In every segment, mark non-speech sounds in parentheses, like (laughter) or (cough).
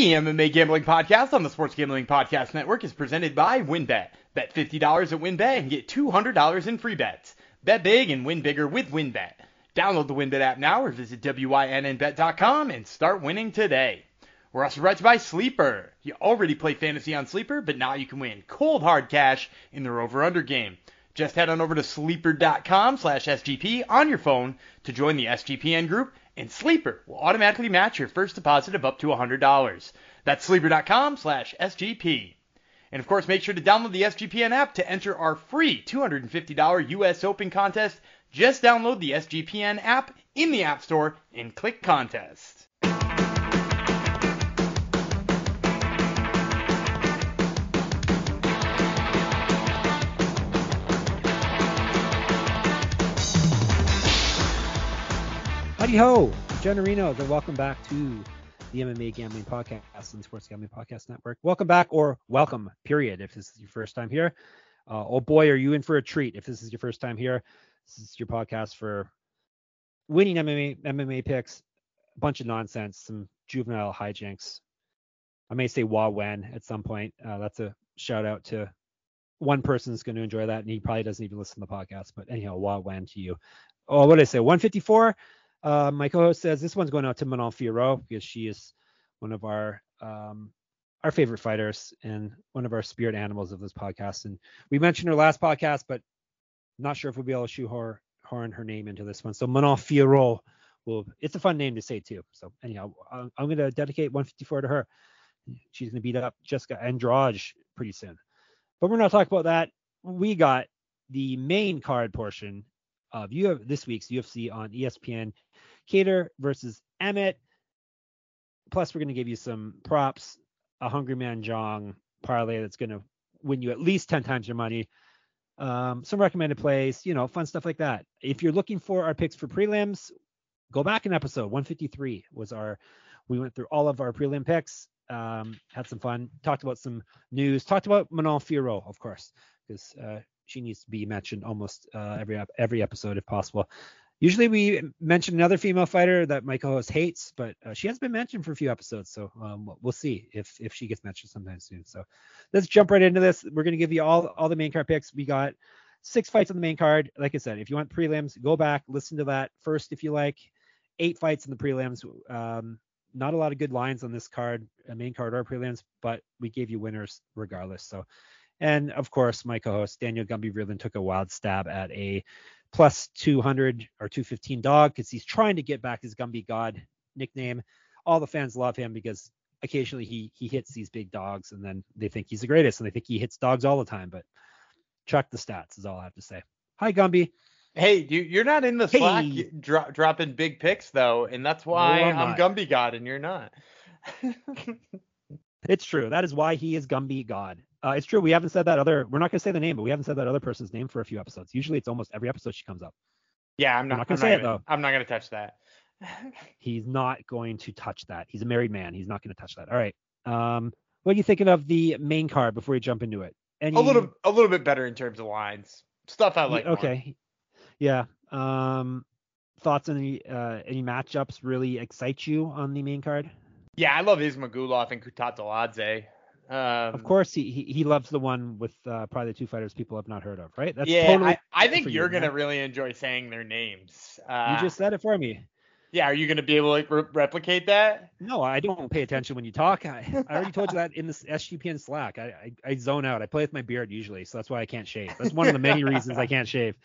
The MMA Gambling Podcast on the Sports Gambling Podcast Network is presented by WynnBet. Bet $50 at WynnBet and get $200 in free bets. Bet big and win bigger with WynnBet. Download the WynnBet app now or visit WYNNBet.com and start winning today. We're also brought to you by Sleeper. You already play fantasy on Sleeper, but now you can win cold hard cash in their over-under game. Just head on over to sleeper.com slash SGP on your phone to join the SGPN group, and Sleeper will automatically match your first deposit of up to $100. That's sleeper.com slash SGP. And of course, make sure to download the SGPN app to enter our free $250 US Open contest. Just download the SGPN app in the App Store and click contest. Howdy ho, John and welcome back to the MMA Gambling Podcast and Sports Gambling Podcast Network. Welcome back, or welcome, period, if this is your first time here. Uh, oh boy, are you in for a treat if this is your first time here. This is your podcast for winning MMA MMA picks, a bunch of nonsense, some juvenile hijinks. I may say Wah Wen at some point. Uh, that's a shout out to one person's going to enjoy that, and he probably doesn't even listen to the podcast. But anyhow, Wah Wen to you. Oh, what did I say? 154. Uh, my co-host says this one's going out to Manon Fiorot because she is one of our um, our favorite fighters and one of our spirit animals of this podcast. And we mentioned her last podcast, but not sure if we'll be able to shoehorn her name into this one. So Manon Fiorot will. It's a fun name to say too. So anyhow, I'm, I'm going to dedicate 154 to her. She's going to beat up Jessica Andrade pretty soon. But we're not talking about that. We got the main card portion of you have this week's UFC on ESPN. Kattar versus Emmett. Plus, we're going to give you some props, a Hungry Man Jong parlay that's going to win you at least 10 times your money. Um, some recommended plays, you know, fun stuff like that. If you're looking for our picks for prelims, go back in episode 153 was our, we went through all of our prelim picks, um, had some fun, talked about some news, talked about Manon Fiorot, of course, because uh, she needs to be mentioned almost uh, every every episode if possible. Usually we mention another female fighter that my co-host hates, but uh, she has been mentioned for a few episodes, so um, we'll see if if she gets mentioned sometime soon. So let's jump right into this. We're gonna give you all all the main card picks. We got six fights on the main card. Like I said, if you want prelims, go back listen to that first if you like. Eight fights in the prelims. Um, not a lot of good lines on this card, uh, main card or prelims, but we gave you winners regardless. So, and of course, my co-host Daniel Gumby Vreeland took a wild stab at a plus 200 or 215 dog because he's trying to get back his Gumby God nickname. All the fans love him because occasionally he he hits these big dogs and then they think he's the greatest and they think he hits dogs all the time. But check the stats is all I have to say. Hi Gumby. Hey, you, you're not in the Slack dro- dropping big picks though, and that's why No, I'm I'm. Gumby God and you're not. (laughs) It's true. That is why he is Gumby God. Uh, it's true. We haven't said that other. We're not gonna say the name, but we haven't said that other person's name for a few episodes. Usually, it's almost every episode she comes up. yeah, I'm not, not gonna I'm say it, though. I'm not gonna touch that. (laughs) He's not going to touch that. He's a married man. He's not going to touch that. All right. Um, what are you thinking of the main card before you jump into it? Any, a little a little bit better in terms of lines. Stuff I like. more. okay. Yeah. Um, thoughts on any uh, any matchups really excite you on the main card? Yeah, I love Ismagulov and Kutateladze. Um, Of course, he, he he loves the one with uh, probably the two fighters people have not heard of, right? That's yeah, totally. I, I think for you, you're gonna man. really enjoy saying their names. Uh, you just said it for me. yeah, are you gonna be able to like, re- replicate that? No, I don't pay attention when you talk. I, I already told you that in this SGPN Slack. I, I I zone out. I play with my beard usually, so that's why I can't shave. That's one of the many reasons I can't shave.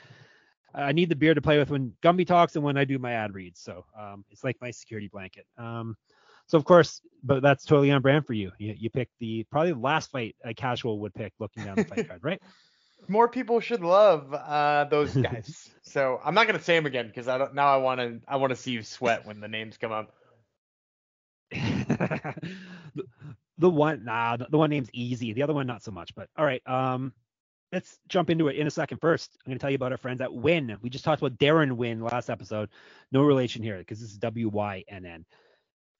I need the beard to play with when Gumby talks and when I do my ad reads. So um, it's like my security blanket. Um, so of course, but that's totally on brand for you. You, you picked the probably the last fight a casual would pick looking down the fight card, right? (laughs) More people should love uh, those (laughs) guys. so I'm not gonna say them again because I don't now. I want to I want to see you sweat when the names come up. (laughs) the, the one nah the, the one name's easy the other one not so much but all right um let's jump into it in a second first i'm going to tell you about our friends at win we just talked about darren win last episode no relation here because this is w-y-n-n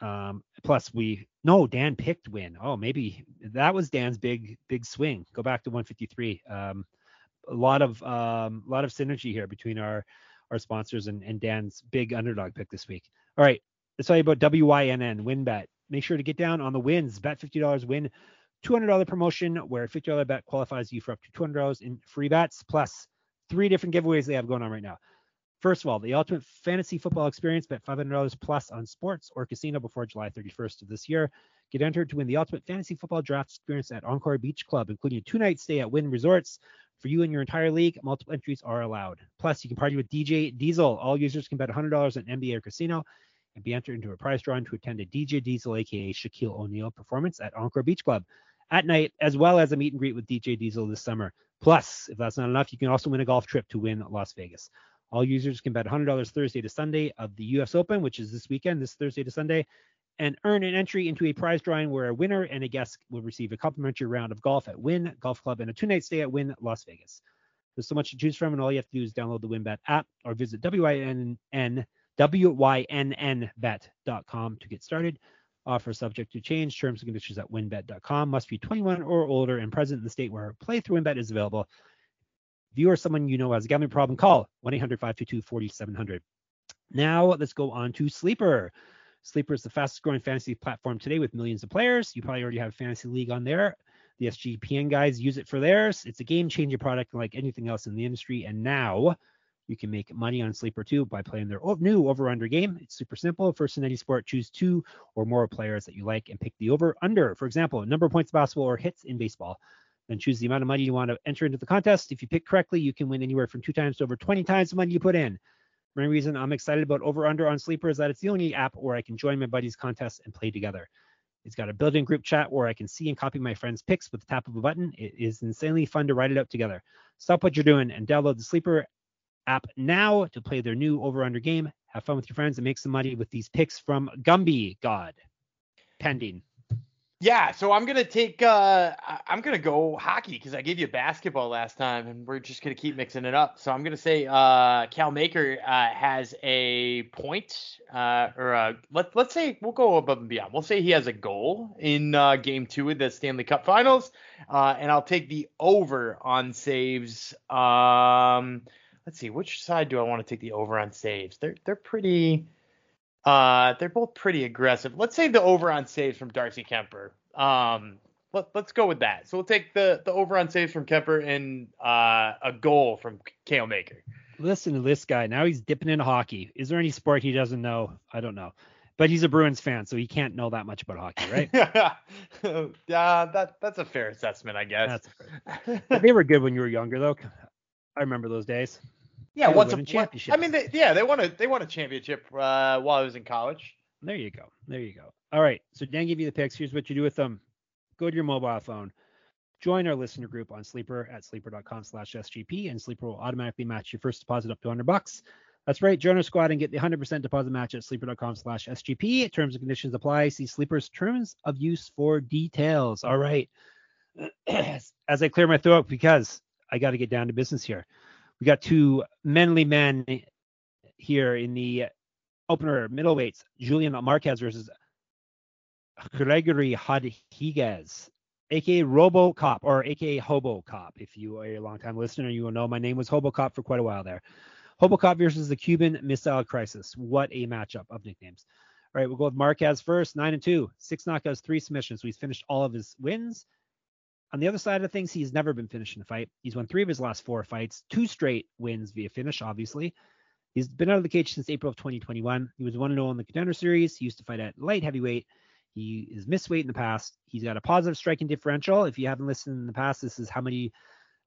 um plus we no dan picked win oh maybe that was dan's big big swing go back to 153 um a lot of um a lot of synergy here between our our sponsors and, and dan's big underdog pick this week all right let's tell you about WYNN WynnBet. make sure to get down on the wins. Bet $50 win $200 promotion where a $50 bet qualifies you for up to $200 in free bets plus three different giveaways they have going on right now. First of all, the ultimate fantasy football experience bet $500 plus on sports or casino before July 31st of this year. Get entered to win the ultimate fantasy football draft experience at Encore Beach Club, including a two-night stay at Wynn Resorts. For you and your entire league, multiple entries are allowed. Plus, you can party with DJ Diesel. All users can bet $100 on NBA or casino and be entered into a prize drawing to attend a DJ Diesel, aka Shaquille O'Neal, performance at Encore Beach Club at night, as well as a meet and greet with DJ Diesel this summer. Plus, if that's not enough, you can also win a golf trip to Wynn Las Vegas. All users can bet $100 Thursday to Sunday of the US Open, which is this weekend, this Thursday to Sunday, and earn an entry into a prize drawing where a winner and a guest will receive a complimentary round of golf at Wynn Golf Club and a two-night stay at Wynn Las Vegas. There's so much to choose from, and all you have to do is download the WynnBet app or visit WYNN, WYNNBet.com to get started. Offer subject to change. Terms and conditions at wynnbet.com. Must be 21 or older and present in the state where play through WynnBet is available. If you or someone you know has a gambling problem, call 1-800-522-4700. Now let's go on to Sleeper. Sleeper is the fastest growing fantasy platform today with millions of players. You probably already have a fantasy league on there. The SGPN guys use it for theirs. It's a game changing product like anything else in the industry. And now you can make money on Sleeper too by playing their new over under game. It's super simple. First in any sport, choose two or more players that you like and pick the over under. For example, number of points in basketball or hits in baseball. Then choose the amount of money you want to enter into the contest. If you pick correctly, you can win anywhere from two times to over 20 times the money you put in. Main reason I'm excited about Over Under on Sleeper is that it's the only app where I can join my buddies' contests and play together. It's got a built-in group chat where I can see and copy my friends' picks with the tap of a button. It is insanely fun to write it out together. Stop what you're doing and download the Sleeper app now to play their new Over Under game. Have fun with your friends and make some money with these picks from Gumby God. Pending. Yeah, so I'm gonna take uh I'm gonna go hockey because I gave you basketball last time and we're just gonna keep mixing it up. So I'm gonna say uh Cale Makar uh, has a point uh or uh let let's say we'll go above and beyond. We'll say he has a goal in uh game two of the Stanley Cup finals. Uh and I'll take the over on saves. Um let's see, which side do I want to take the over on saves? They're they're pretty uh, they're both pretty aggressive. Let's say the over on saves from Darcy Kuemper. Um, let, us go with that. So we'll take the the over on saves from Kuemper and uh, a goal from Cale Makar. Listen to this guy. Now he's dipping into hockey. Is there any sport he doesn't know? I don't know. But he's a Bruins fan, so he can't know that much about hockey, right? (laughs) yeah, that that's a fair assessment, I guess. They were good when you were younger, though. I remember those days. Yeah, what's a championship? I mean, they, yeah, they won a they won a championship uh, while I was in college. There you go. There you go. All right. So Dan gave you the picks. Here's what you do with them. Go to your mobile phone. Join our listener group on Sleeper at sleeper.com slash SGP, and Sleeper will automatically match your first deposit up to 100 bucks. That's right. Join our squad and get the 100% deposit match at sleeper.com slash SGP. Terms and conditions apply. See Sleeper's terms of use for details. All right. (clears throat) As I clear my throat because I got to get down to business here. We got two manly men here in the opener middleweights. Julian Marquez versus Gregory Rodriguez, aka RoboCop or aka HoboCop. If you are a long-time listener, you will know my name was HoboCop for quite a while there. HoboCop versus the Cuban Missile Crisis. What a matchup of nicknames. All right, we'll go with Marquez first. Nine and two, six knockouts, three submissions. So he's finished all of his wins. On the other side of things, he's never been finished in a fight. He's won three of his last four fights, two straight wins via finish, obviously. He's been out of the cage since April of 2021. He was 1 0 in the contender series. He used to fight at light heavyweight. He is missed weight in the past. He's got a positive striking differential. If you haven't listened in the past, this is how many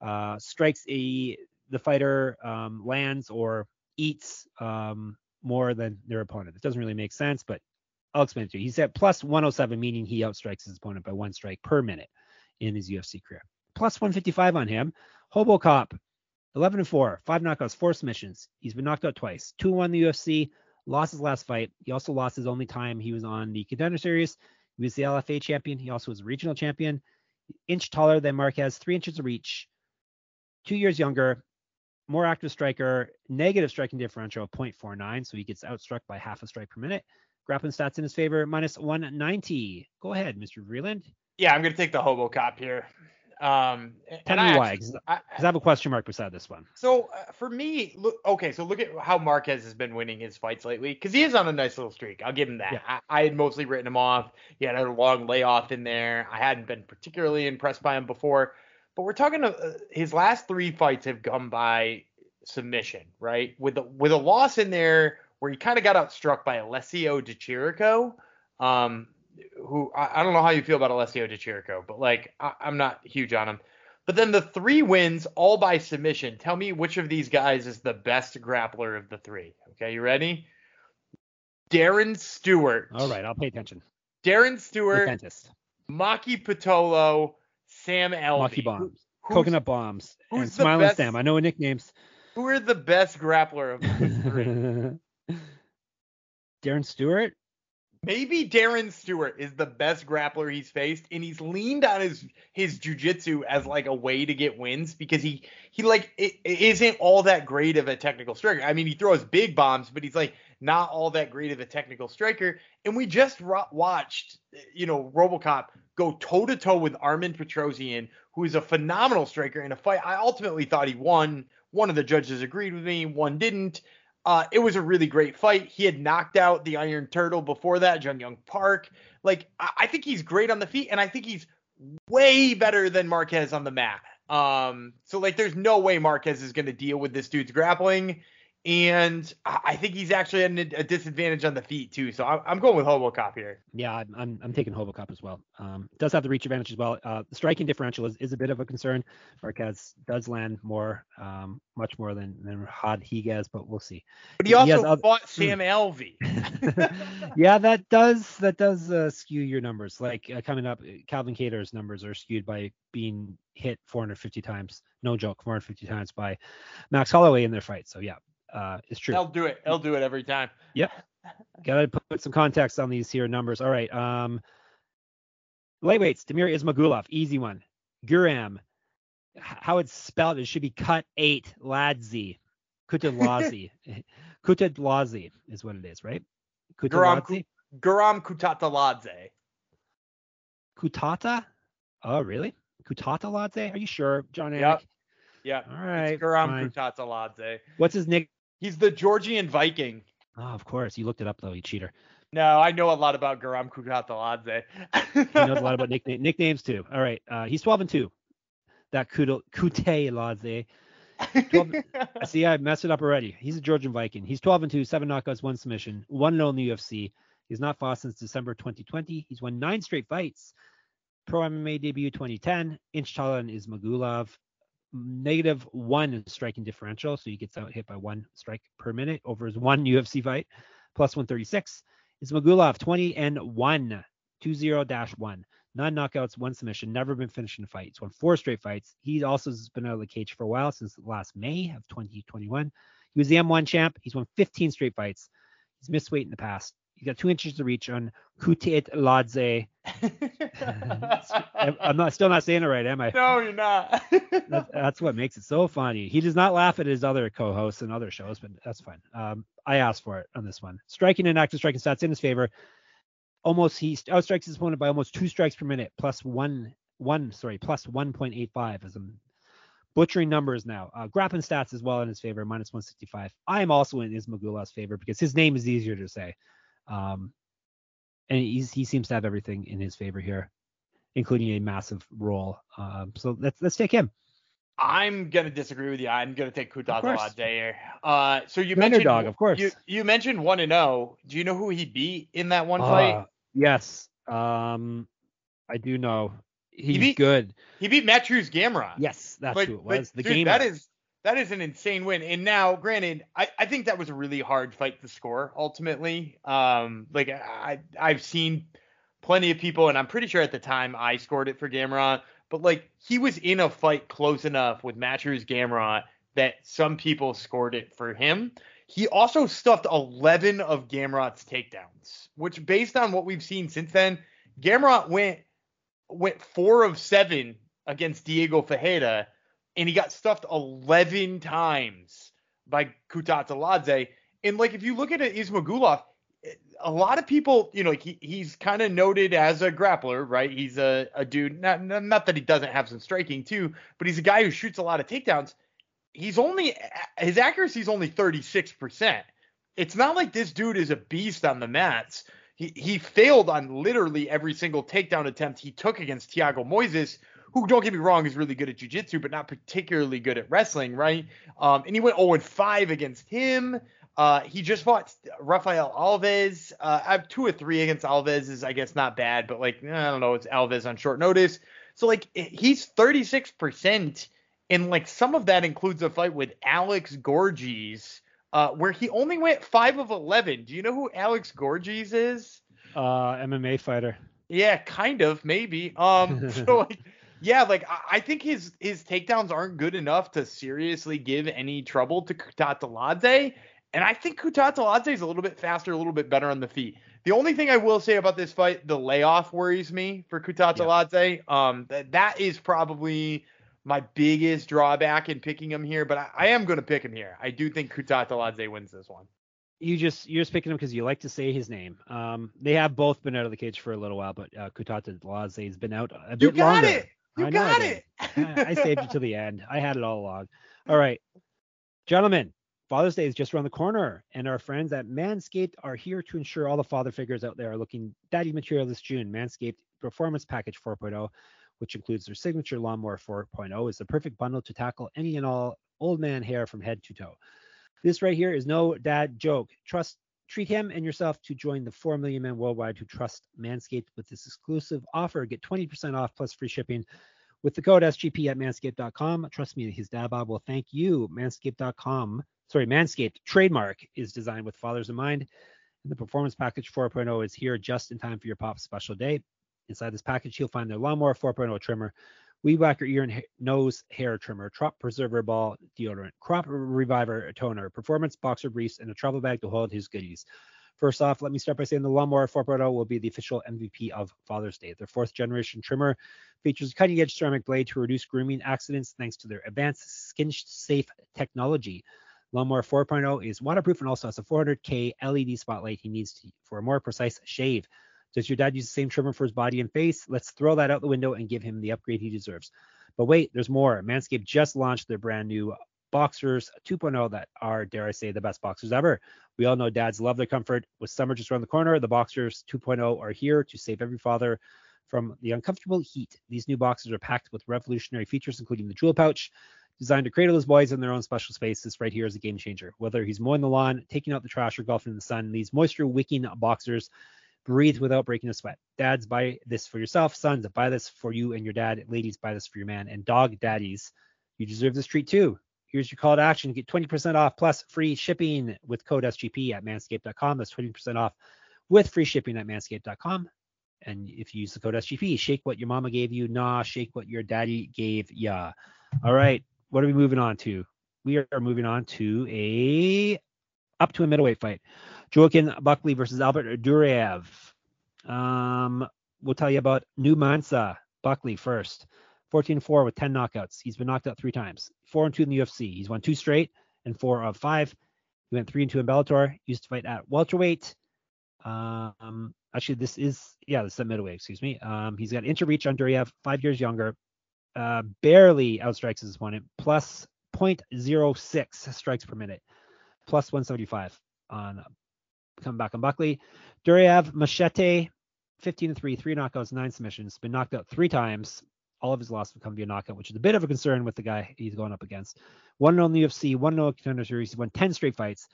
uh, strikes a the fighter um, lands or eats um, more than their opponent. It doesn't really make sense, but I'll explain it to you. He's at plus 107, meaning he outstrikes his opponent by one strike per minute in his UFC career. Plus 155 on him. Hobo Cop, 11 and 4, five knockouts, four submissions. He's been knocked out twice. 2 1 the UFC, lost his last fight. He also lost his only time he was on the contender series. He was the LFA champion. He also was a regional champion. Inch taller than Marquez, three inches of reach, two years younger, more active striker, negative striking differential of 0.49, so he gets outstruck by half a strike per minute. Grappling stats in his favor, minus 190. Go ahead, Mr. Vreeland. Yeah, I'm gonna take the hobo cop here. Um, Tell and me I why, because I- I have a question mark beside this one. So uh, for me, look, okay, so look at how Marquez has been winning his fights lately because he is on a nice little streak. I'll give him that. Yeah. I, I had mostly written him off. He had a long layoff in there. I hadn't been particularly impressed by him before, but we're talking. Uh, his last three fights have gone by submission, right? With a, with a loss in there where he kind of got outstruck by Alessio Di Chirico. Um, who I, I don't know how you feel about Alessio Di Chirico, but like I, I'm not huge on him. But then the three wins all by submission. Tell me which of these guys is the best grappler of the three. Okay, you ready? Darren Stewart. All right, I'll pay attention. Darren The Stewart, dentist. Maki Pitolo, Sam Alvey. Lucky bombs. Who's- Coconut bombs. And the Smiling best- Sam. I know a nicknames. Who are the best grappler of these three? (laughs) Darren Stewart. Maybe Darren Stewart is the best grappler he's faced, and he's leaned on his his jujitsu as like a way to get wins because he he like isn't all that great of a technical striker. I mean, he throws big bombs, but he's like not all that great of a technical striker. And we just ro- watched, you know, RoboCop go toe to toe with Armen Petrosyan, who is a phenomenal striker in a fight. I ultimately thought he won. One of the judges agreed with me, one didn't. Uh, it was a really great fight. He had knocked out the Iron Turtle before that, Jun Yong Park. Like, I, I think he's great on the feet, and I think he's way better than Marquez on the mat. Um, so like, there's no way Marquez is going to deal with this dude's grappling, and I, think he's actually at a disadvantage on the feet too. So I'm, going with HoboCop here. Yeah, I'm, I'm, taking Hobocop as well. Um, does have the reach advantage as well. Uh, the striking differential is, is a bit of a concern. Marquez does land more, um, much more than than Rodriguez, but we'll see. But he He also other- fought Sam Alvey. (laughs) yeah, that does that does uh, skew your numbers. Like uh, coming up, Calvin Kattar's numbers are skewed by being hit 450 times. No joke, 450 times by Max Holloway in their fight. So yeah, uh, it's true. He'll do it. He'll do it every time. Yep. (laughs) Gotta put some context on these here numbers. All right. Um, lightweights. Damir Ismagulov, easy one. Guram, how it's spelled, it should be cut eight. Ladzi, Kutadlazi, (laughs) Kutadlazi is what it is, right? Guram Kutadlazi, Guram Kutataladze. Kutata. Oh, really? Kutataladze? Are you sure, John Eric? Yeah. All right. It's Guram. Kutataladze. What's his nick? He's the Georgian Viking. Oh, of course. You looked it up though, you cheater. No, I know a lot about Guram Kutataladze. (laughs) He knows a lot about nickname, nicknames too. All right. Uh, he's 12 and 2. That Kute Ladze. I See, I messed it up already. He's a Georgian Viking. He's 12 and 2, seven knockouts, one submission, one and in the UFC. He's not fought since December 2020. He's won nine straight fights. Pro MMA debut 2010. Inch taller than Ismagulov. Negative one in striking differential, so he gets out hit by one strike per minute over his one UFC fight, plus 136. Ismagulov 20 and 1, 20 dash 1. Nine knockouts, one submission, never been finished in a fight. He's won four straight fights. He also has been out of the cage for a while since last May of 2021. He was the M1 champ. He's won 15 straight fights. He's missed weight in the past. He's got two inches to reach on Kutit Ladze. (laughs) I'm not still not saying it right, am I? no, you're not. (laughs) That's, that's what makes it so funny. He does not laugh at his other co-hosts and other shows, but that's fine. Um, I asked for it on this one. Striking and active striking stats in his favor. Almost he outstrikes his opponent by almost two strikes per minute, plus one one sorry, plus 1.85 as I'm butchering numbers now. Uh, grappling stats as well in his favor, minus 165. I am also in Ismagulov's favor because his name is easier to say. Um, and he's, he seems to have everything in his favor here, including a massive role. Um, so let's let's take him. I'm gonna disagree with you. I'm gonna take course. Here. Uh, so you mentioned underdog, of course. You you mentioned one and zero. Do you know who he beat in that one fight? Uh, yes. Um, I do know. He's beat- good. He beat Mateusz Gamrot. Yes, that's like, who it like, was. the dude, game. that is that is an insane win. And now, granted, I, I think that was a really hard fight to score ultimately. Um, like I I've seen plenty of people, and I'm pretty sure at the time I scored it for Gamrot, but like he was in a fight close enough with Mateusz Gamrot that some people scored it for him. He also stuffed 11 of Gamrot's takedowns, which based on what we've seen since then, Gamrot went went four of seven against Diego Ferreira, and he got stuffed 11 times by Kutataladze. And like if you look at it, Ismagulov, a lot of people, you know, he, he's kind of noted as a grappler, right? He's a, a dude, not, not that he doesn't have some striking too, but he's a guy who shoots a lot of takedowns. He's only, his accuracy is only 36%. It's not like this dude is a beast on the mats. He, he failed on literally every single takedown attempt he took against Thiago Moises, who, don't get me wrong, is really good at jiu-jitsu, but not particularly good at wrestling, right? Um, and he went 0-5 against him. Uh, he just fought Rafael Alves. Uh, I have two or three against Alves is I guess not bad, but like I don't know, it's Alves on short notice. So like he's 36%, and like some of that includes a fight with Alex Gorgees, uh, where he only went five of 11. Do you know who Alex Gorgees is? Uh, MMA fighter. Yeah, kind of, maybe. Um, (laughs) so like, yeah, like I think his his takedowns aren't good enough to seriously give any trouble to Kutateladze. And I think Kutateladze is a little bit faster, a little bit better on the feet. The only thing I will say about this fight, the layoff worries me for Kutateladze. Yeah. Um, that that is probably my biggest drawback in picking him here, but I, I am going to pick him here. I do think Kutateladze wins this one. You just you're just picking him because you like to say his name. Um, they have both been out of the cage for a little while, but uh, Kutateladze has been out a bit longer. you got longer. It. You I got it. I, I saved it to the end. I had it all along. All right, gentlemen, Father's Day is just around the corner, and our friends at Manscaped are here to ensure all the father figures out there are looking daddy material this June. Manscaped Performance Package 4.0, which includes their signature lawnmower 4.0, is the perfect bundle to tackle any and all old man hair from head to toe. This right here is no dad joke. Trust treat him and yourself to join the 4 million men worldwide who trust Manscaped with this exclusive offer. Get 20% off plus free shipping with the code SGP at manscaped.com. Trust me, his dad Bob will thank you. Manscaped.com sorry, Manscaped trademark is designed with fathers in mind. And the Performance Package 4.0 is here just in time for your pop's special day. Inside this package, you'll find their Lawnmower 4.0 trimmer, Weed Whacker ear and ha- nose hair trimmer, Crop Preserver ball deodorant, Crop Reviver toner, Performance boxer briefs, and a travel bag to hold his goodies. First off, let me start by saying the Lawnmower 4.0 will be the official MVP of Father's Day. Their fourth generation trimmer features a cutting edge ceramic blade to reduce grooming accidents thanks to their advanced skin safe technology. Lawnmower 4.0 is waterproof and also has a 400K LED spotlight he needs to, for a more precise shave. Does your dad use the same trimmer for his body and face? Let's throw that out the window and give him the upgrade he deserves. But wait, there's more. Manscaped just launched their brand new Boxers 2.0 that are, dare I say, the best boxers ever. We all know dads love their comfort. With summer just around the corner, the Boxers 2.0 are here to save every father from the uncomfortable heat. These new boxers are packed with revolutionary features, including the jewel pouch, designed to cradle his boys in their own special space. This right here is a game changer. Whether he's mowing the lawn, taking out the trash, or golfing in the sun, these moisture wicking boxers breathe without breaking a sweat. Dads, buy this for yourself. Sons, buy this for you and your dad. Ladies, buy this for your man. And dog daddies, you deserve this treat too. Here's your call to action. Get 20% off plus free shipping with code SGP at manscaped.com. That's 20% off with free shipping at manscaped.com. And if you use the code SGP, shake what your mama gave you. Nah, shake what your daddy gave ya. All right what are we moving on to? We are moving on to a up to a middleweight fight. Joaquin Buckley versus Albert Duraev. Um, we'll tell you about New Mansa Buckley first. 14-4 with 10 knockouts. He's been knocked out three times. Four and two in the UFC. He's won two straight and four of five. He went three and two in Bellator. Used to fight at welterweight. Um, actually, this is yeah, this is at middleweight. Excuse me. Um, he's got inch reach on Duraev, five years younger uh, barely outstrikes his opponent, plus 0.06 strikes per minute, plus 175 on come back on Buckley. Duraev Machete, 15 3, three knockouts, nine submissions, been knocked out three times. All of his losses have come via knockout, which is a bit of a concern with the guy he's going up against. One in the UFC, one no contender series. Won 10 straight fights.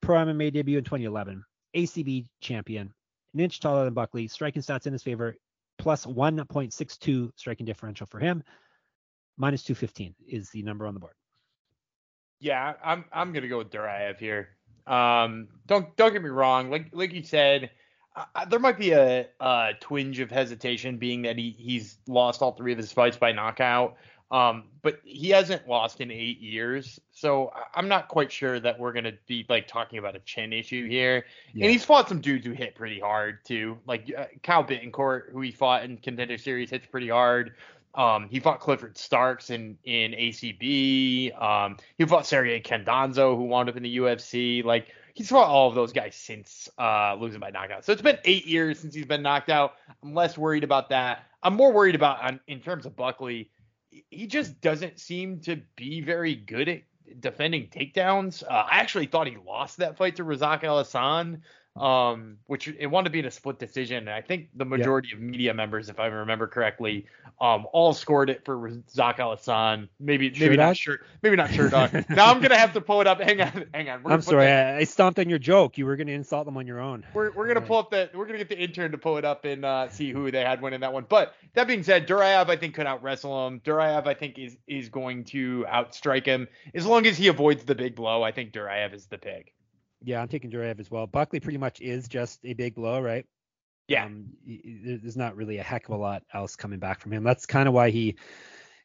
Pro MMA debut in 2011. ACB champion. An inch taller than Buckley. Striking stats in his favor plus 1.62 striking differential for him. Minus 215 is the number on the board. Yeah, I'm I'm gonna go with Duraev here. Um, don't don't get me wrong. Like like you said, uh, there might be a, a twinge of hesitation, being that he he's lost all three of his fights by knockout. Um, but he hasn't lost in eight years, so I'm not quite sure that we're gonna be like talking about a chin issue here. Yeah. And he's fought some dudes who hit pretty hard too, like uh, Kyle Bittencourt, who he fought in Contender Series, hits pretty hard. Um, he fought Clifford Starks in in ACB. Um, he fought Sergey Khandozhko, who wound up in the UFC. Like he's fought all of those guys since uh, losing by knockout. So it's been eight years since he's been knocked out. I'm less worried about that. I'm more worried about on, in terms of Buckley. He just doesn't seem to be very good at defending takedowns. Uh, I actually thought he lost that fight to Razak Alhassan um, which it wanted to be in a split decision. I think the majority of media members, if I remember correctly, um, all scored it for Zak Alhassan. Maybe maybe not sure, maybe not sure. (laughs) Now I'm gonna have to pull it up. Hang on, hang on. I'm sorry, that, I stomped on your joke. You were gonna insult them on your own. We're we're gonna pull up that. We're gonna get the intern to pull it up and uh, see who they had winning that one. But that being said, Duraev I think could out wrestle him. Duraev I think is is going to outstrike him as long as he avoids the big blow. I think Duraev is the pick. Yeah, I'm taking Duraev as well. Buckley pretty much is just a big blow, right? Yeah. Um, there's not really a heck of a lot else coming back from him. That's kind of why he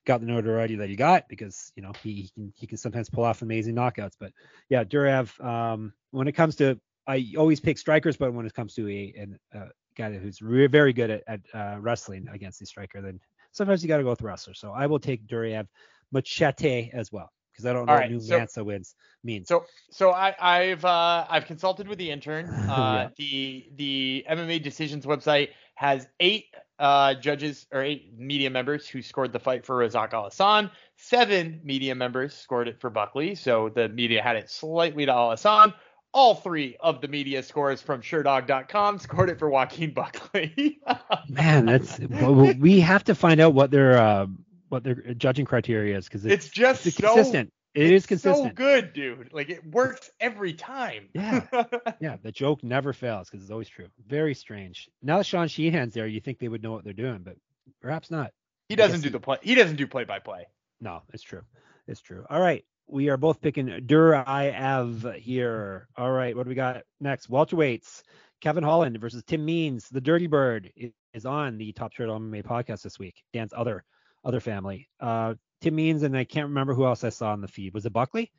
got the notoriety that he got because you know he, he can he can sometimes pull off amazing knockouts. But yeah, Duraev. Um, when it comes to I always pick strikers, but when it comes to a, a uh, guy who's re- very good at, at uh, wrestling against the striker, then sometimes you got to go with wrestler. So I will take Duraev Machete as well because I don't know what New so, wins means. So so I, have uh, I've consulted with the intern. (laughs) Uh, yeah. The the MMA Decisions website has eight uh, judges or eight media members who scored the fight for Razak Alhassan. Seven media members scored it for Buckley, so the media had it slightly to Alhassan. All three of the media scores from Sherdog.com scored it for Joaquin Buckley. (laughs) Man, that's we have to find out what their uh, what their uh, judging criteria is because it's, it's, just it's so, consistent. It is consistent. So good, dude. Like it works every time. yeah, (laughs) yeah. The joke never fails because it's always true. Very strange. Now that Sean Sheehan's there, you think they would know what they're doing, but perhaps not. He doesn't do the play. He doesn't do play by play. No, it's true. It's true. All right. We are both picking Duraev here. All right. What do we got next? Welterweights. Kevin Holland versus Tim Means. The Dirty Bird is on the Top Turtle MMA podcast this week. Dan's other other family. Uh, Tim Means and I can't remember who else I saw on the feed. Was it Buckley?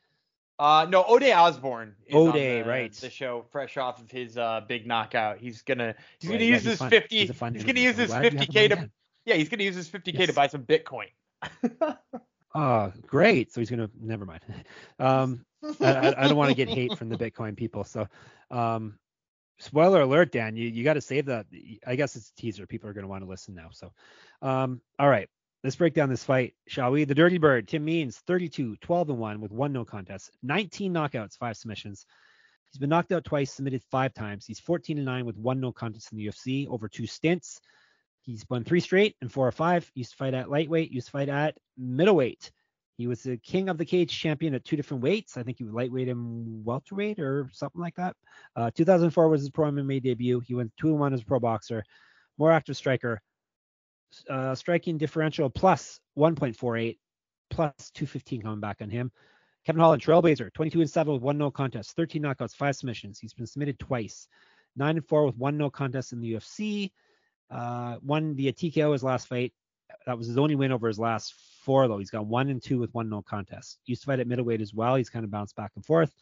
Uh, no, Ode Osbourne. Ode, the, right? The show, fresh off of his uh, big knockout. He's gonna he's right, gonna yeah, use his fifty. He's, he's gonna use his fifty k to yeah. He's gonna use his fifty k yes. to buy some Bitcoin. (laughs) (laughs) oh, great. So he's gonna never mind. (laughs) Um, I, I, don't want to get hate from the Bitcoin people. So, um, spoiler alert, Dan. You you got to save that. I guess it's a teaser. People are gonna want to listen now. So, um, all right. Let's break down this fight, shall we? The Dirty Bird, Tim Means, 32, 12 and 1 with one no contest, 19 knockouts, five submissions. He's been knocked out twice, submitted five times. He's 14 and 9 with one no contest in the UFC over two stints. He's won three straight and four or five. He Used to fight at lightweight, used to fight at middleweight. He was the king of the cage champion at two different weights. I think he was lightweight and welterweight or something like that. Uh, 2004 was his pro MMA debut. He went two and one as a pro boxer, more active striker uh, striking differential plus 1.48, plus 215 coming back on him. Kevin Holland, Trailblazer, 22 and 7 with one no contest, 13 knockouts, five submissions. He's been submitted twice, 9 and 4 with one no contest in the UFC. Uh, won via TKO his last fight. That was his only win over his last four, though. He's got one and two with one no contest. Used to fight at middleweight as well. He's kind of bounced back and forth.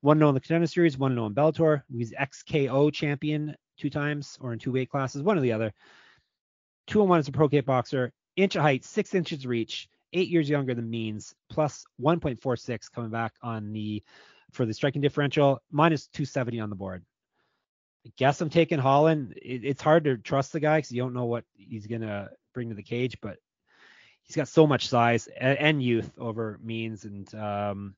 One no in the contender series, one no in Bellator. He's XKO champion two times or in two weight classes, one or the other. Two and one as a pro kickboxer, inch of height, six inches reach, eight years younger than Means, plus 1.46 coming back on the for the striking differential, minus 270 on the board. I guess I'm taking Holland. It, it's hard to trust the guy because you don't know what he's gonna bring to the cage, but he's got so much size and, and youth over Means, and um,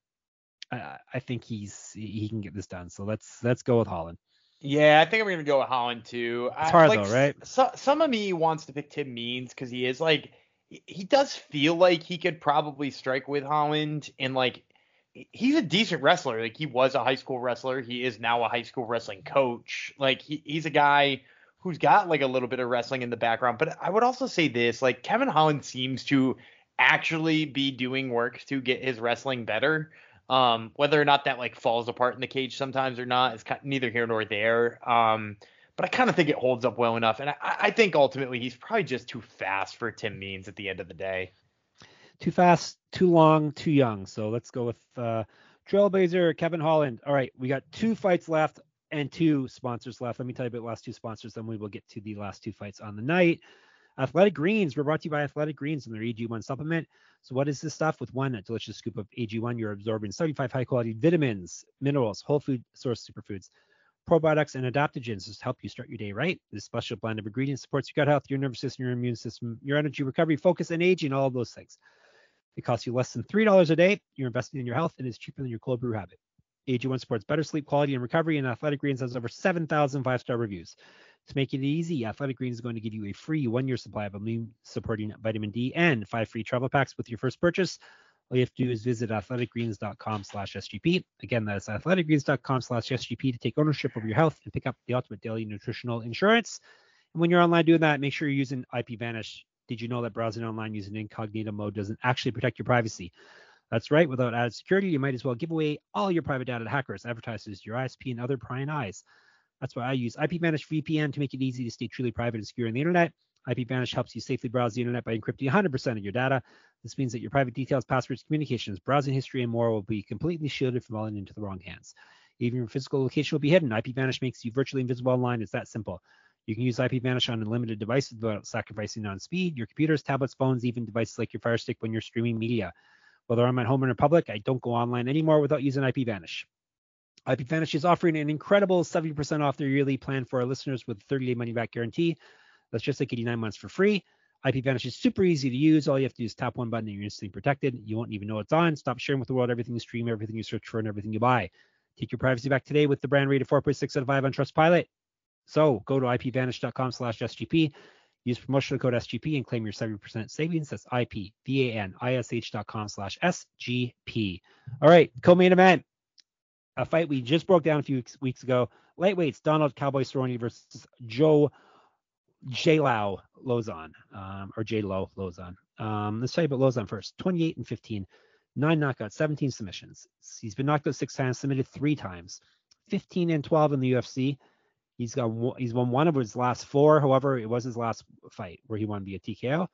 I, I think he's he can get this done. So let's let's go with Holland. Yeah, I think I'm gonna go with Holland too. It's hard like, though, right? So, some of me wants to pick Tim Means because he is like he does feel like he could probably strike with Holland and like he's a decent wrestler. Like he was a high school wrestler. He is now a high school wrestling coach. Like he, he's a guy who's got like a little bit of wrestling in the background. But I would also say this, like Kevin Holland seems to actually be doing work to get his wrestling better. Um, whether or not that like falls apart in the cage sometimes or not is kind neither here nor there. Um, but I kind of think it holds up well enough, and I, I, think ultimately he's probably just too fast for Tim Means at the end of the day. Too fast, too long, too young. So let's go with uh, Trailblazer, Kevin Holland. All right, we got two fights left and two sponsors left. Let me tell you about the last two sponsors, then we will get to the last two fights on the night. Athletic Greens, we're brought to you by Athletic Greens and their AG1 supplement. So, what is this stuff? With one delicious scoop of AG1, you're absorbing 75 high quality vitamins, minerals, whole food source superfoods, probiotics, and adaptogens to help you start your day right. This special blend of ingredients supports your gut health, your nervous system, your immune system, your energy recovery, focus, and aging, all of those things. It costs you less than $3 a day. You're investing in your health and it's cheaper than your cold brew habit. AG1 supports better sleep quality and recovery, and Athletic Greens has over 7,000 five star reviews. To make it easy, Athletic Greens is going to give you a free one year supply of immune supporting vitamin D and five free travel packs with your first purchase. All you have to do is visit athleticgreens.com slash SGP. Again, that is athleticgreens.com slash SGP to take ownership of your health and pick up the ultimate daily nutritional insurance. And when you're online doing that, make sure you're using IPVanish. Did you know that browsing online using incognito mode doesn't actually protect your privacy? That's right. Without added security, you might as well give away all your private data to hackers, advertisers, your ISP, and other prying eyes. That's why I use IPVanish VPN to make it easy to stay truly private and secure on the internet. IPVanish helps you safely browse the internet by encrypting 100% of your data. This means that your private details, passwords, communications, browsing history, and more will be completely shielded from falling into the wrong hands. Even your physical location will be hidden. IPVanish makes you virtually invisible online. It's that simple. You can use IPVanish on unlimited devices without sacrificing on speed. Your computers, tablets, phones, even devices like your Fire Stick when you're streaming media. Whether I'm at home or in public, I don't go online anymore without using IPVanish. IPVanish is offering an incredible 70% off their yearly plan for our listeners with 30-day money-back guarantee. That's just like 89 months for free. IPVanish is super easy to use. All you have to do is tap one button and you're instantly protected. You won't even know it's on. Stop sharing with the world everything you stream, everything you search for, and everything you buy. Take your privacy back today with the brand rated 4.6 out of 5 on Trustpilot. So go to ipvanish.com slash SGP. Use promotional code SGP and claim your 70% savings. That's ipvanish.com slash SGP. All right, co-main event. A fight we just broke down a few weeks, ago. Lightweights, Donald Cowboy Cerrone versus Joe J. Lau Lauzon, um, or J. Lo Lauzon. Um, let's tell you about Lauzon first. 28 and 15, nine knockouts, 17 submissions. He's been knocked out six times, submitted three times. 15 and 12 in the UFC. He's got he's won one of his last four. However, it was his last fight where he won via TKO.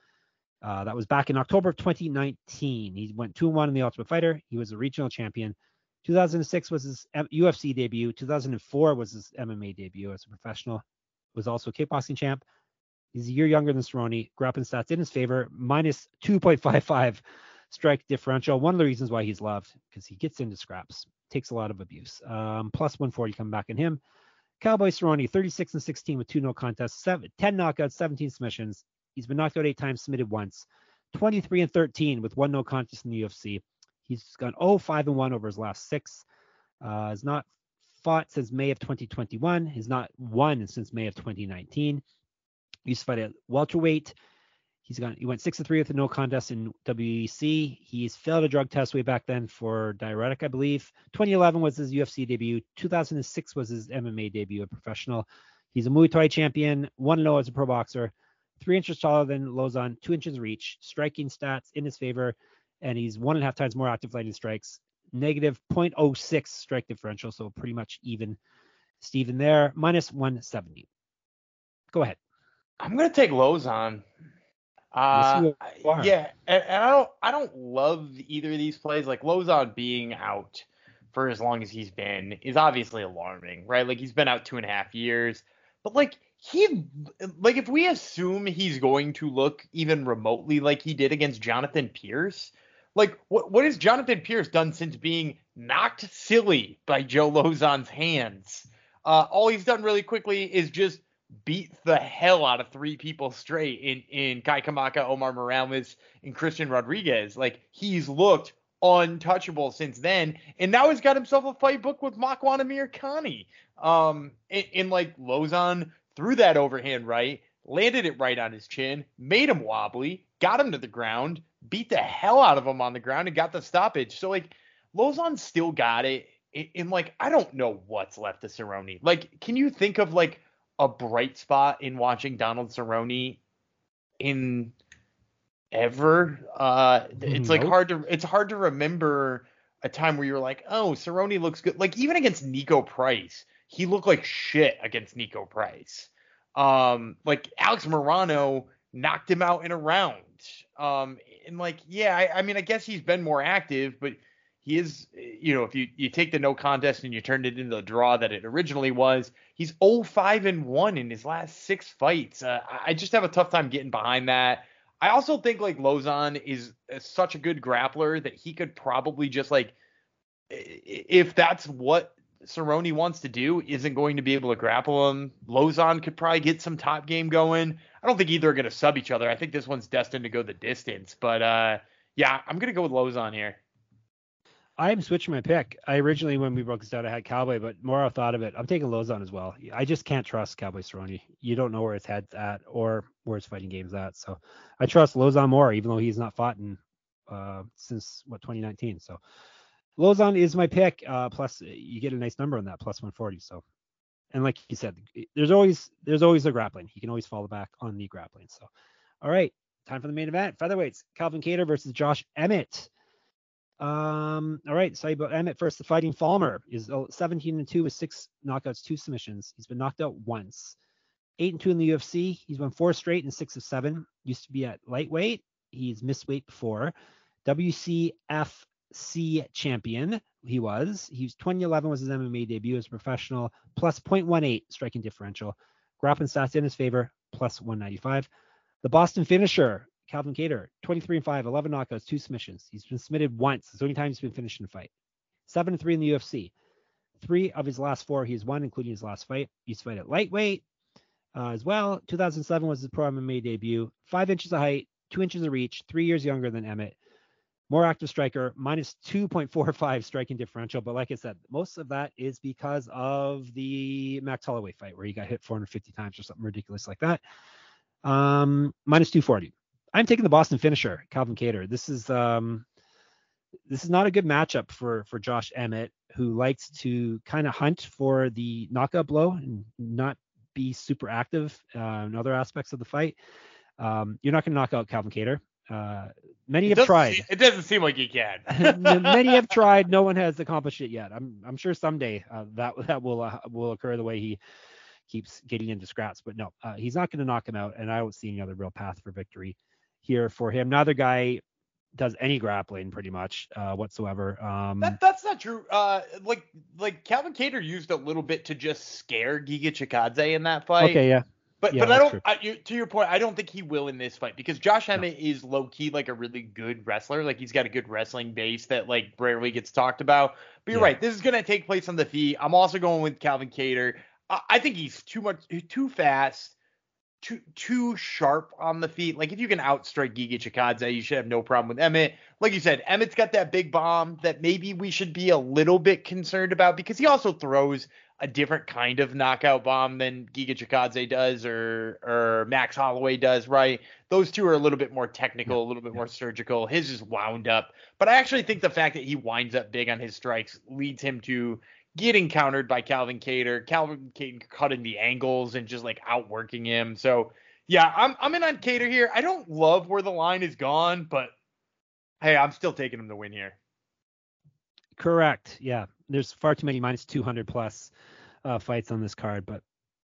Uh, that was back in October of 2019. He went two and one in the Ultimate Fighter. He was a regional champion. 2006 was his UFC debut. 2004 was his MMA debut as a professional. Was also a kickboxing champ. He's a year younger than Cerrone. Grappling stats in his favor, minus 2.55 strike differential. One of the reasons why he's loved because he gets into scraps, takes a lot of abuse. Um, plus 140 coming back in him. Cowboy Cerrone, 36 and 16 with two no contests, seven, 10 knockouts, 17 submissions. He's been knocked out eight times, submitted once. 23 and 13 with one no contest in the UFC. He's gone 0 5 and 1 over his last six. Uh, has not fought since May of 2021. He's not won since May of 2019. He used to fight at welterweight. He's gone. He went six to three with a no contest in WEC. He's failed a drug test way back then for diuretic, I believe. 2011 was his UFC debut. 2006 was his MMA debut, a professional. He's a Muay Thai champion. One low oh as a pro boxer. Three inches taller than Lauzon. Two inches reach. Striking stats in his favor, and he's one and a half times more active lightning strikes. Negative 0.06 strike differential, so pretty much even. Steven there, minus 170. Go ahead. I'm gonna take Lauzon. Uh, yeah, and, and, I don't I don't love either of these plays. Like Lauzon being out for as long as he's been is obviously alarming, right? Like he's been out two and a half years, but like he like if we assume he's going to look even remotely like he did against Jonathan Pearce, like what what has Jonathan Pearce done since being knocked silly by Joe Lauzon's hands? Uh, all he's done really quickly is just beat the hell out of three people straight in in Kai Kamaka, Omar Morales, and Christian Rodriguez. Like he's looked untouchable since then, and now he's got himself a fight book with Makwan Amirkhani. Um, in like Lauzon threw that overhand right, landed it right on his chin, made him wobbly, got him to the ground, beat the hell out of him on the ground, and got the stoppage. So like Lauzon still got it. And like I don't know what's left of Cerrone. Like, can you think of like a bright spot in watching Donald Cerrone in ever. Uh, it's nope. like hard to it's hard to remember a time where you're like, oh, Cerrone looks good. Like even against Niko Price, he looked like shit against Niko Price. Um, like Alex Morono knocked him out in a round. Um, and like, yeah, I, I mean, I guess he's been more active, but he is, you know, if you you take the no contest and you turn it into the draw that it originally was, he's 0-5 and one in his last six fights. Uh, I just have a tough time getting behind that. I also think like Lauzon is such a good grappler that he could probably just like, if that's what Cerrone wants to do, isn't going to be able to grapple him. Lauzon could probably get some top game going. I don't think either are going to sub each other. I think this one's destined to go the distance. But uh, yeah, I'm going to go with Lauzon here. I'm switching my pick. I originally, when we broke this out, I had Cowboy, but more I thought of it, I'm taking Lauzon as well. I just can't trust Cowboy Cerrone. You don't know where his head's at or where his fighting game's at. So I trust Lauzon more, even though he's not fought in uh, since what 2019. So Lauzon is my pick. Uh, plus, you get a nice number on that, plus 140. So, and like you said, there's always there's always a grappling. He can always fall back on the grappling. So, all right, time for the main event. Featherweights: Calvin Kattar versus Josh Emmett. Um, all right, so about Emmett first. The Fighting Falmer is 17 and two with six knockouts, two submissions. He's been knocked out once. Eight and two in the UFC. He's won four straight and six of seven. Used to be at lightweight. He's missed weight before. WCFC champion. He was. He was 2011 was his MMA debut as a professional, plus 0.18 striking differential. Grappling stats in his favor, plus 195. The Boston finisher, Calvin Kattar, 23 and 5, 11 knockouts, two submissions. He's been submitted once. It's the only time he's been finished in a fight. 7 and 3 in the UFC. Three of his last four he's won, including his last fight. He's fight at lightweight uh, as well. 2007 was his pro MMA debut. Five inches of height, two inches of reach, three years younger than Emmett more active striker, minus 2.45 striking differential. But like I said, most of that is because of the Max Holloway fight where he got hit 450 times or something ridiculous like that. Um, minus 240. I'm taking the Boston finisher, Calvin Kattar. This is um, this is not a good matchup for for Josh Emmett, who likes to kind of hunt for the knockout blow and not be super active uh, in other aspects of the fight. Um, you're not going to knock out Calvin Kattar. Uh, many it have tried. Seem, it doesn't seem like you can. (laughs) many have tried. No one has accomplished it yet. I'm I'm sure someday uh, that that will uh, will occur the way he keeps getting into scraps. But no, uh, he's not going to knock him out, and I don't see any other real path for victory here for him. Neither guy does any grappling pretty much uh, whatsoever. Um, that, that's not true. Uh, like like Calvin Kattar used a little bit to just scare Giga Chikadze in that fight. Okay, yeah. But yeah, but I don't. I, you, to your point, I don't think he will in this fight because Josh Emmett no. is low key like a really good wrestler. Like he's got a good wrestling base that like rarely gets talked about. But you're yeah. right. This is gonna take place on the feet. I'm also going with Calvin Kattar. I, I think he's too much, too fast, too too sharp on the feet. Like if you can outstrike Giga Chikadze, you should have no problem with Emmett. Like you said, Emmett's got that big bomb that maybe we should be a little bit concerned about because he also throws a different kind of knockout bomb than Giga Chikadze does or or Max Holloway does, right? Those two are a little bit more technical, a little bit more surgical. His is wound up. But I actually think the fact that he winds up big on his strikes leads him to getting countered by Calvin Kattar. Calvin Kattar cutting the angles and just like outworking him. So yeah, I'm I'm in on Kattar here. I don't love where the line is gone, but hey, I'm still taking him to win here. Correct. Yeah there's far too many minus 200 plus uh, fights on this card, but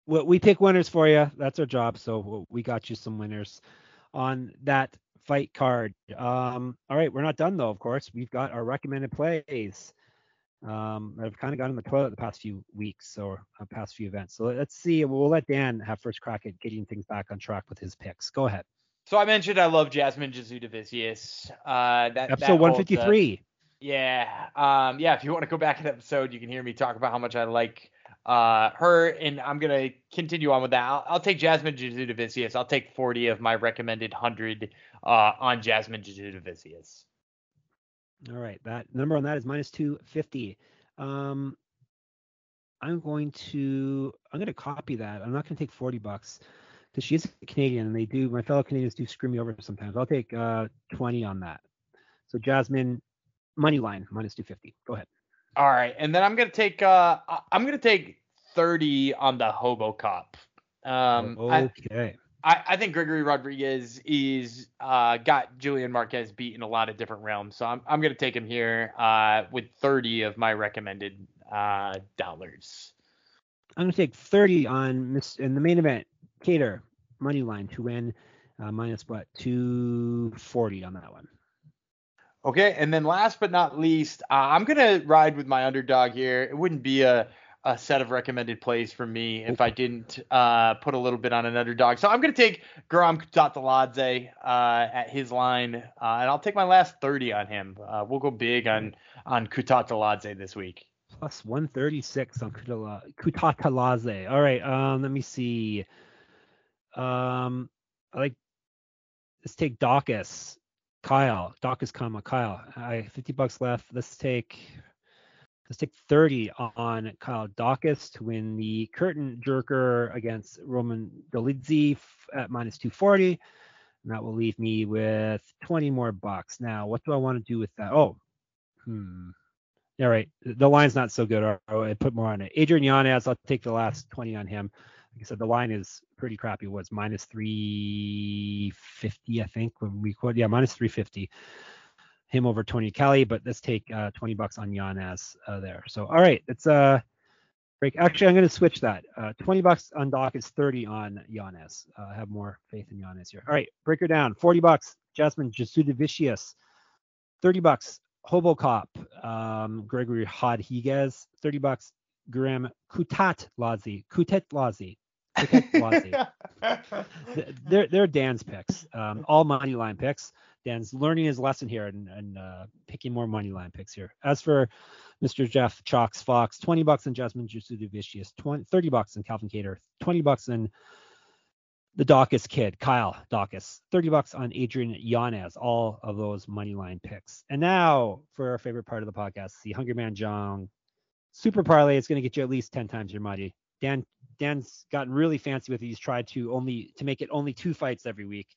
we, we pick winners for you. That's our job. So we got you some winners on that fight card. Um, all right, we're not done though. Of course, we've got our recommended plays. Um, I've kind of got in the toilet the past few weeks or uh, past few events. So let's see. We'll let Dan have first crack at getting things back on track with his picks. Go ahead. So I mentioned I love Jasmine Jasudavicius. Uh, that episode that 153. Yeah. Um, yeah, if you want to go back in an episode, you can hear me talk about how much I like uh, her, and I'm going to continue on with that. I'll, I'll take Jasmine Jasudavicius. I'll take 40 of my recommended 100 uh, on Jasmine Jasudavicius. All right. That number on that is minus 250. Um, I'm going to I'm going to copy that. I'm not going to take 40 bucks because she is Canadian and they do my fellow Canadians do screw me over sometimes. I'll take uh, 20 on that. So Jasmine money line minus 250. Go ahead. All right, and then I'm gonna take uh I'm gonna take 30 on the Hobo Cop. Um, okay. I, I think Gregory Rodriguez is uh, got Julian Marquez beat in a lot of different realms, so I'm I'm gonna take him here uh, with 30 of my recommended uh, dollars. I'm gonna take 30 on Miss in the main event. Kattar money line to win uh, minus what 240 on that one. Okay, and then last but not least, uh, I'm gonna ride with my underdog here. It wouldn't be a a set of recommended plays for me if I didn't uh, put a little bit on an underdog. So I'm going to take Guram Kutateladze uh, at his line, uh, and I'll take my last 30 on him. Uh, we'll go big on on Kutateladze this week. Plus 136 on Kutateladze. All right, um, let me see. Um, I like let's take Daukaus. Kyle, Daukaus, comma Kyle. I 50 bucks left. Let's take Let's take 30 on Kyle Daukaus to win the curtain jerker against Roman Dolidze at minus 240. And that will leave me with 20 more bucks. Now, what do I want to do with that? Oh, hmm. All right. The line's not so good. I put more on it. Adrian Yanez, I'll take the last 20 on him. Like I said, the line is pretty crappy. It was minus 350, I think, when we quote. Yeah, minus 350 him over Tony Kelly, but let's take uh, 20 bucks on Yanez uh, there. So, all right, it's uh break. Actually, I'm going to switch that. Uh, 20 bucks on Doc is 30 on Yanez. Uh, I have more faith in Yanez here. All right, break her down. 40 bucks, Jasmine Jasudavicius. 30 bucks, Hobocop, um, Gregory Rodriguez. 30 bucks, Graham Kutat Lazi. Kutet Lazi. (laughs) they're, they're Dan's picks, um, all money line picks. Dan's learning his lesson here and, and uh, picking more money line picks here. As for Mr. Jeff Chalks Fox, 20 bucks on Jasmine Jasudavicius, 20, 30 bucks on Calvin Kattar, 20 bucks on the Daukaus kid, Kyle Daukaus, 30 bucks on Adrian Yanez, all of those money line picks. And now for our favorite part of the podcast, the Hungry Man Jong Super Parlay. It's going to get you at least 10 times your money. Dan Dan's gotten really fancy with it. He's tried to only to make it only two fights every week.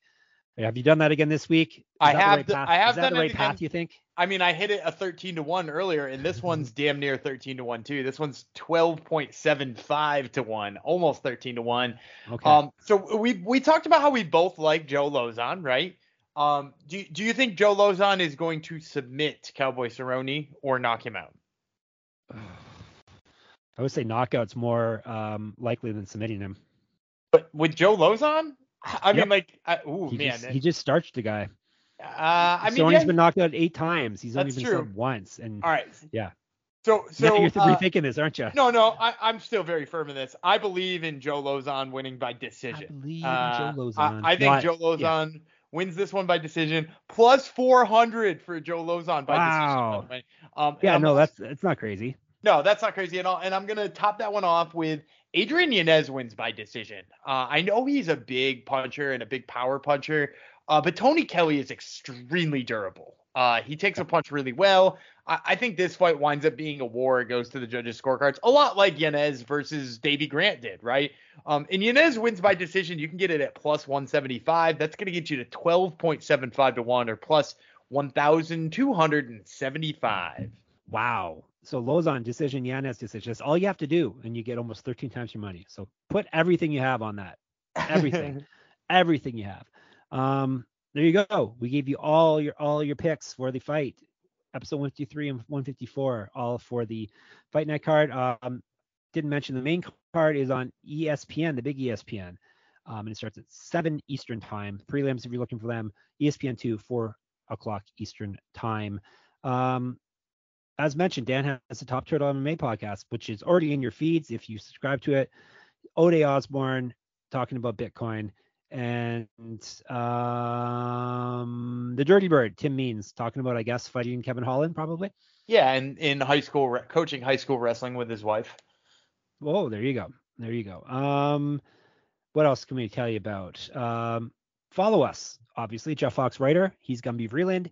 Have you done that again this week? Is I have. Right the, I have Is that done the right path. You think? I mean, I hit it a 13 to one earlier, and this one's damn near 13 to one too. This one's 12.75 to one, almost 13 to one. Okay. Um, so we we talked about how we both like Joe Lauzon, right? Um, do do you think Joe Lauzon is going to submit Cowboy Cerrone or knock him out? I would say knockout's more um, likely than submitting him. But with Joe Lauzon, I Yep. mean, like, I, ooh He man, just, he just starched the guy. uh, I mean, Cerrone's yeah, been knocked out eight times. He's only been true. once. And all right, Yeah. So so you're uh, rethinking this, aren't you? No, no, I, I'm still very firm in this. I believe in Joe Lauzon winning by decision. I believe Uh, in Joe Lauzon. I, I think Not- Joe yeah. Lauzon wins this one by decision. Plus 400 for Joe Lauzon by Wow. decision. By the way. Um, Yeah, no, that's it's not crazy. No, that's not crazy at all. And I'm gonna top that one off with Adrian Yanez wins by decision. Uh, I know he's a big puncher and a big power puncher, uh, but Tony Kelly is extremely durable. Uh, he takes a punch really well. I, I think this fight winds up being a war. It goes to the judges' scorecards, a lot like Yanez versus Davey Grant did, right? Um, and Yanez wins by decision. You can get it at plus 175. That's going to get you to 12.75 to one or plus 1,275. Wow. So Lauzon decision, Yanez decision. That's all you have to do, and you get almost 13 times your money. So put everything you have on that. Everything. (laughs) everything you have. Um, there you go. We gave you all your all your picks for the fight. Episode 153 and 154, all for the fight night card. Um, didn't mention the main card is on ESPN, the big ESPN. Um, and it starts at 7 Eastern time. Prelims, if you're looking for them, ESPN 2, 4 o'clock Eastern time. Um, as mentioned, Dan has the Top Turtle MMA podcast, which is already in your feeds if you subscribe to it. Ode Osbourne talking about Bitcoin, and um, the Dirty Bird, Tim Means talking about, I guess, fighting Kevin Holland, probably. Yeah, and in high school, re- coaching high school wrestling with his wife. Oh, there you go. There you go. Um, what else can we tell you about? Um, follow us, obviously. Jeff Fox Writer. He's Gumby Vreeland.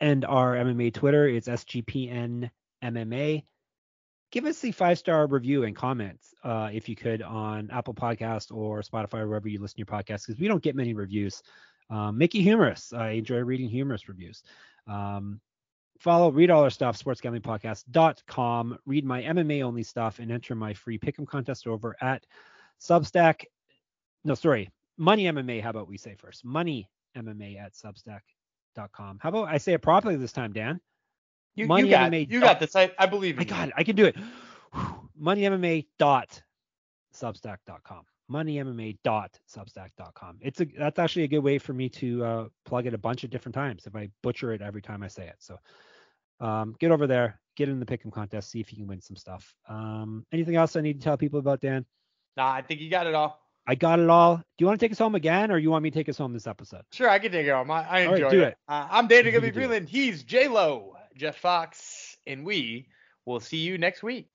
And our MMA Twitter is SGPN MMA. Give us the five star review and comments uh, if you could on Apple Podcast or Spotify or wherever you listen to your podcast because we don't get many reviews. Um, make it humorous. I enjoy reading humorous reviews. Um, follow, read all our stuff, sportsgamblingpodcast.com. Read my MMA only stuff and enter my free pick'em contest over at Substack. No, sorry, Money MMA. How about we say first? Money MMA at Substack.com. How about I say it properly this time, Dan? You, Money you got, MMA you got this. I, I believe in I you. got it. I can do it. Money MMA dot Substack.com. moneymma.substack.com. It's a that's actually a good way for me to uh, plug it a bunch of different times if I butcher it every time I say it. So um, get over there, get in the pick'em contest, see if you can win some stuff. Um, anything else I need to tell people about, Dan? Nah, I think you got it all. I got it all. Do you want to take us home again, or you want me to take us home this episode? Sure, I can take it home. I, I right, enjoy do it. it. Uh, I'm Dana You Gumby do it. Freeland. He's J Lo, Jeff Fox, and we will see you next week.